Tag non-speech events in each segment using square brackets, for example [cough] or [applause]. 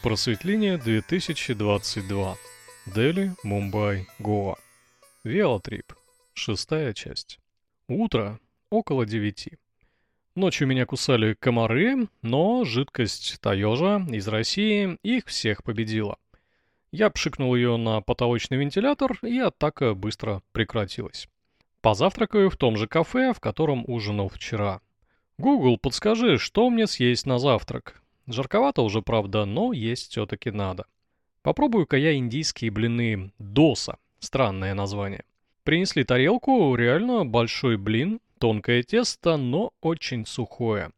Просветление 2022. Дели, Мумбай, Гоа. Велотрип. Шестая часть. Утро. Около девяти. Ночью меня кусали комары, но жидкость Таежа из России их всех победила. Я пшикнул ее на потолочный вентилятор, и атака быстро прекратилась. Позавтракаю в том же кафе, в котором ужинал вчера. «Гугл, подскажи, что мне съесть на завтрак?» Жарковато уже, правда, но есть все-таки надо. Попробую-ка я индийские блины доса. Странное название. Принесли тарелку, реально большой блин, тонкое тесто, но очень сухое.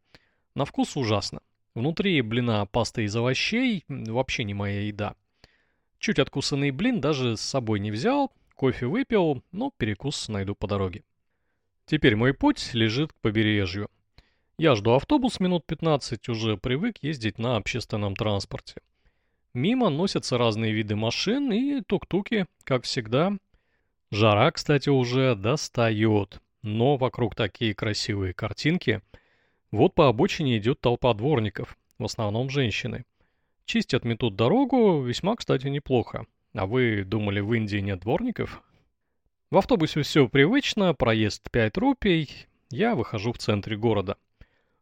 На вкус ужасно. Внутри блина паста из овощей, вообще не моя еда. Чуть откусанный блин даже с собой не взял, кофе выпил, но перекус найду по дороге. Теперь мой путь лежит к побережью. Я жду автобус минут 15, уже привык ездить на общественном транспорте. Мимо носятся разные виды машин и тук-туки, как всегда. Жара, кстати, уже достает, но вокруг такие красивые картинки. Вот по обочине идет толпа дворников, в основном женщины. Чистят метут дорогу, весьма, кстати, неплохо. А вы думали, в Индии нет дворников? В автобусе все привычно, проезд 5 рупий, я выхожу в центре города.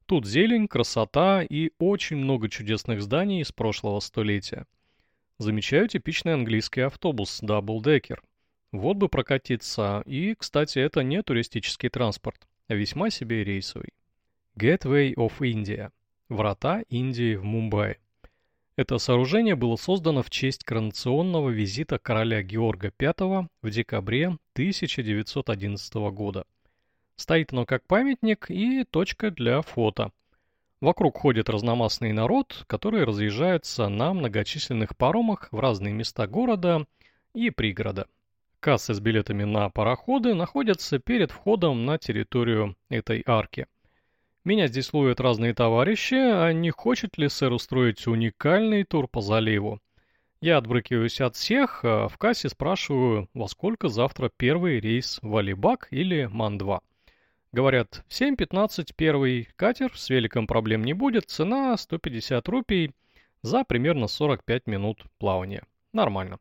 Тут зелень, красота и очень много чудесных зданий из прошлого столетия. Замечаю типичный английский автобус Double-Decker. Вот бы прокатиться, и, кстати, это не туристический транспорт, а весьма себе рейсовый. Gateway of India. Врата Индии в Мумбаи. Это сооружение было создано в честь коронационного визита короля Георга V в декабре 1911 года. Стоит оно как памятник и точка для фото. Вокруг ходит разномастный народ, который разъезжается на многочисленных паромах в разные места города и пригорода. Кассы с билетами на пароходы находятся перед входом на территорию этой арки. Меня здесь ловят разные товарищи, а не хочет ли сэр устроить уникальный тур по заливу? Я отбрыкиваюсь от всех, а в кассе спрашиваю, во сколько завтра первый рейс в Алибак или Ман-2. Говорят, в 7.15 первый катер, с великом проблем не будет, цена 150 рупий за примерно 45 минут плавания. Нормально.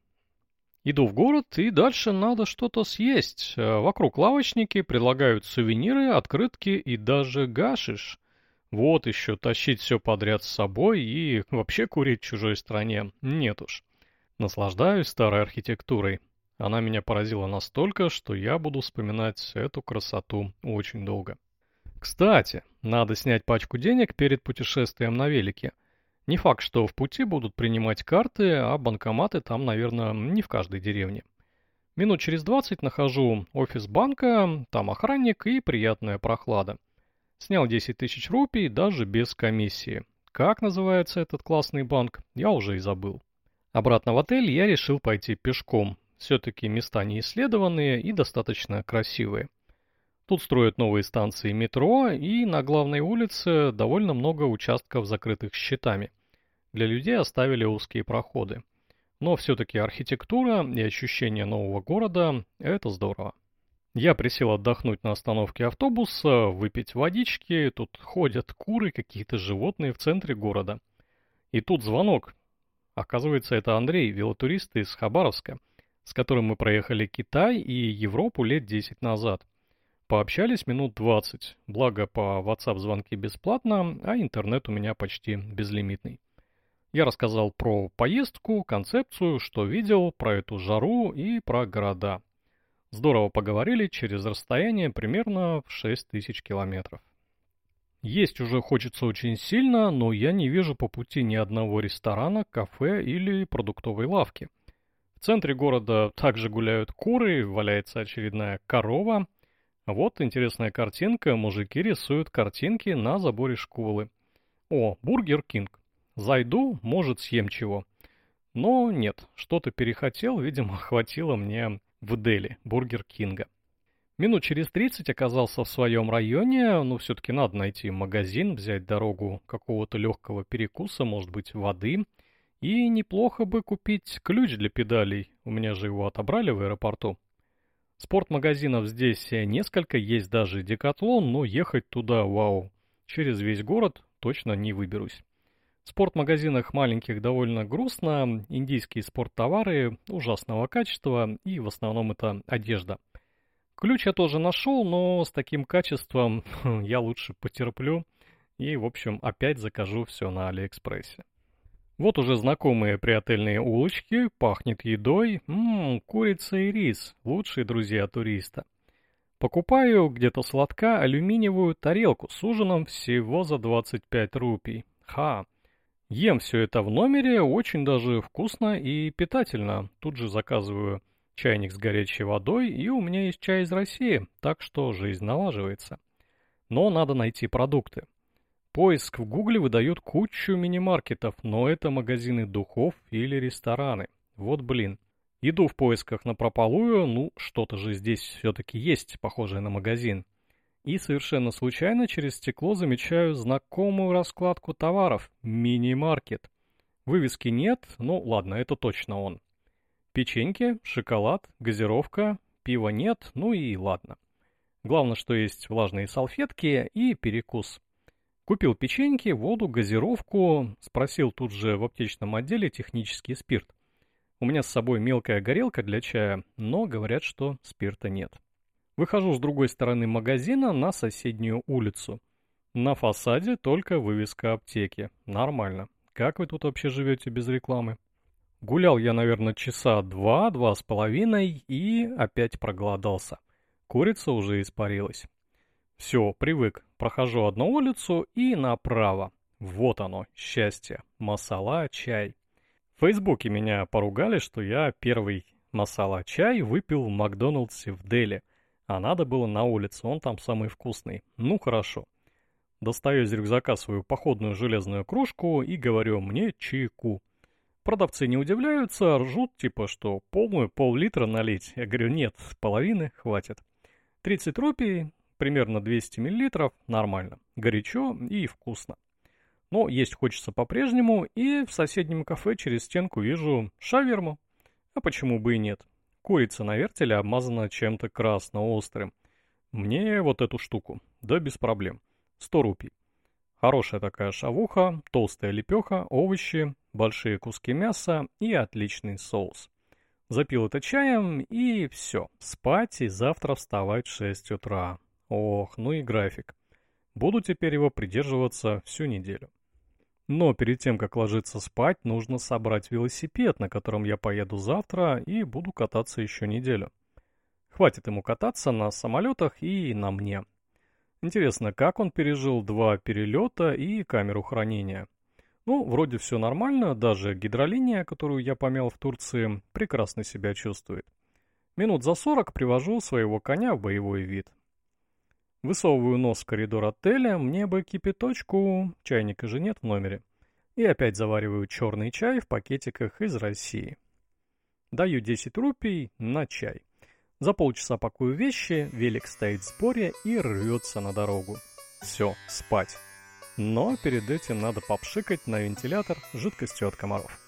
Иду в город, и дальше надо что-то съесть. Э, вокруг лавочники предлагают сувениры, открытки и даже гашиш. Вот еще тащить все подряд с собой и вообще курить в чужой стране. Нет уж. Наслаждаюсь старой архитектурой. Она меня поразила настолько, что я буду вспоминать эту красоту очень долго. Кстати, надо снять пачку денег перед путешествием на велике. Не факт, что в пути будут принимать карты, а банкоматы там, наверное, не в каждой деревне. Минут через 20 нахожу офис банка, там охранник и приятная прохлада. Снял 10 тысяч рупий даже без комиссии. Как называется этот классный банк, я уже и забыл. Обратно в отель я решил пойти пешком, все-таки места не исследованные и достаточно красивые. Тут строят новые станции метро, и на главной улице довольно много участков, закрытых щитами. Для людей оставили узкие проходы. Но все-таки архитектура и ощущение нового города – это здорово. Я присел отдохнуть на остановке автобуса, выпить водички, тут ходят куры, какие-то животные в центре города. И тут звонок. Оказывается, это Андрей, велотурист из Хабаровска – с которым мы проехали Китай и Европу лет 10 назад. Пообщались минут 20, благо по WhatsApp звонки бесплатно, а интернет у меня почти безлимитный. Я рассказал про поездку, концепцию, что видел, про эту жару и про города. Здорово поговорили через расстояние примерно в 6 тысяч километров. Есть уже хочется очень сильно, но я не вижу по пути ни одного ресторана, кафе или продуктовой лавки. В центре города также гуляют куры, валяется очередная корова. Вот интересная картинка, мужики рисуют картинки на заборе школы. О, Burger King. Зайду, может, съем чего. Но нет, что-то перехотел, видимо, [laughs] хватило мне в Дели, Burger King а. Минут через 30 оказался в своем районе, но все-таки надо найти магазин, взять дорогу какого-то легкого перекуса, может быть, воды – и неплохо бы купить ключ для педалей, у меня же его отобрали в аэропорту. Спортмагазинов здесь несколько, есть даже Декатлон, но ехать туда, вау, через весь город точно не выберусь. В спортмагазинах маленьких довольно грустно, индийские спорттовары ужасного качества и в основном это одежда. Ключ я тоже нашел, но с таким качеством [laughs] я лучше потерплю и, в общем, опять закажу все на Алиэкспрессе. Вот уже знакомые приотельные улочки, пахнет едой, ммм, курица и рис, лучшие друзья туриста. Покупаю где-то сладка алюминиевую тарелку с ужином всего за 25 рупий. Ха! Ем все это в номере, очень даже вкусно и питательно. Тут же заказываю чайник с горячей водой, и у меня есть чай из России, так что жизнь налаживается. Но надо найти продукты. Поиск в Гугле выдает кучу мини-маркетов, но это магазины духов или рестораны. Вот блин. Иду в поисках на прополую, ну что-то же здесь все-таки есть, похожее на магазин и совершенно случайно через стекло замечаю знакомую раскладку товаров – мини-маркет. Вывески нет, ну ладно, это точно он. Печеньки, шоколад, газировка, пива нет, ну и ладно. Главное, что есть влажные салфетки и перекус. Купил печеньки, воду, газировку, спросил тут же в аптечном отделе технический спирт. У меня с собой мелкая горелка для чая, но говорят, что спирта нет. Выхожу с другой стороны магазина на соседнюю улицу. На фасаде только вывеска аптеки. Нормально. Как вы тут вообще живете без рекламы? Гулял я, наверное, часа два, два с половиной и опять проголодался. Курица уже испарилась. Все, привык. Прохожу одну улицу и направо. Вот оно, счастье. Масала, чай. В Фейсбуке меня поругали, что я первый масала чай выпил в Макдоналдсе в Дели – а надо было на улице, он там самый вкусный. Ну хорошо. Достаю из рюкзака свою походную железную кружку и говорю мне чайку. Продавцы не удивляются, ржут, типа, что полную пол-литра налить. Я говорю, нет, половины хватит. 30 рупий, примерно 200 миллилитров, нормально. Горячо и вкусно. Но есть хочется по-прежнему, и в соседнем кафе через стенку вижу шаверму. А почему бы и нет? Курица на вертеле обмазана чем-то красно-острым. Мне вот эту штуку. Да без проблем. Сто рупий. Хорошая такая шавуха, толстая лепеха, овощи, большие куски мяса и отличный соус. Запил это чаем и все. Спать и завтра вставать в 6 утра. Ох, ну и график. Буду теперь его придерживаться всю неделю. Но перед тем, как ложиться спать, нужно собрать велосипед, на котором я поеду завтра и буду кататься еще неделю. Хватит ему кататься на самолетах и на мне. Интересно, как он пережил два перелета и камеру хранения? Ну, вроде все нормально, даже гидролиния, которую я помял в Турции, прекрасно себя чувствует. Минут за сорок привожу своего коня в боевой вид. Высовываю нос в коридор отеля, мне бы кипяточку, чайника же нет в номере. И опять завариваю черный чай в пакетиках из России. Даю 10 рупий на чай. За полчаса пакую вещи, велик стоит в сборе и рвется на дорогу. Все, спать. Но перед этим надо попшикать на вентилятор жидкостью от комаров.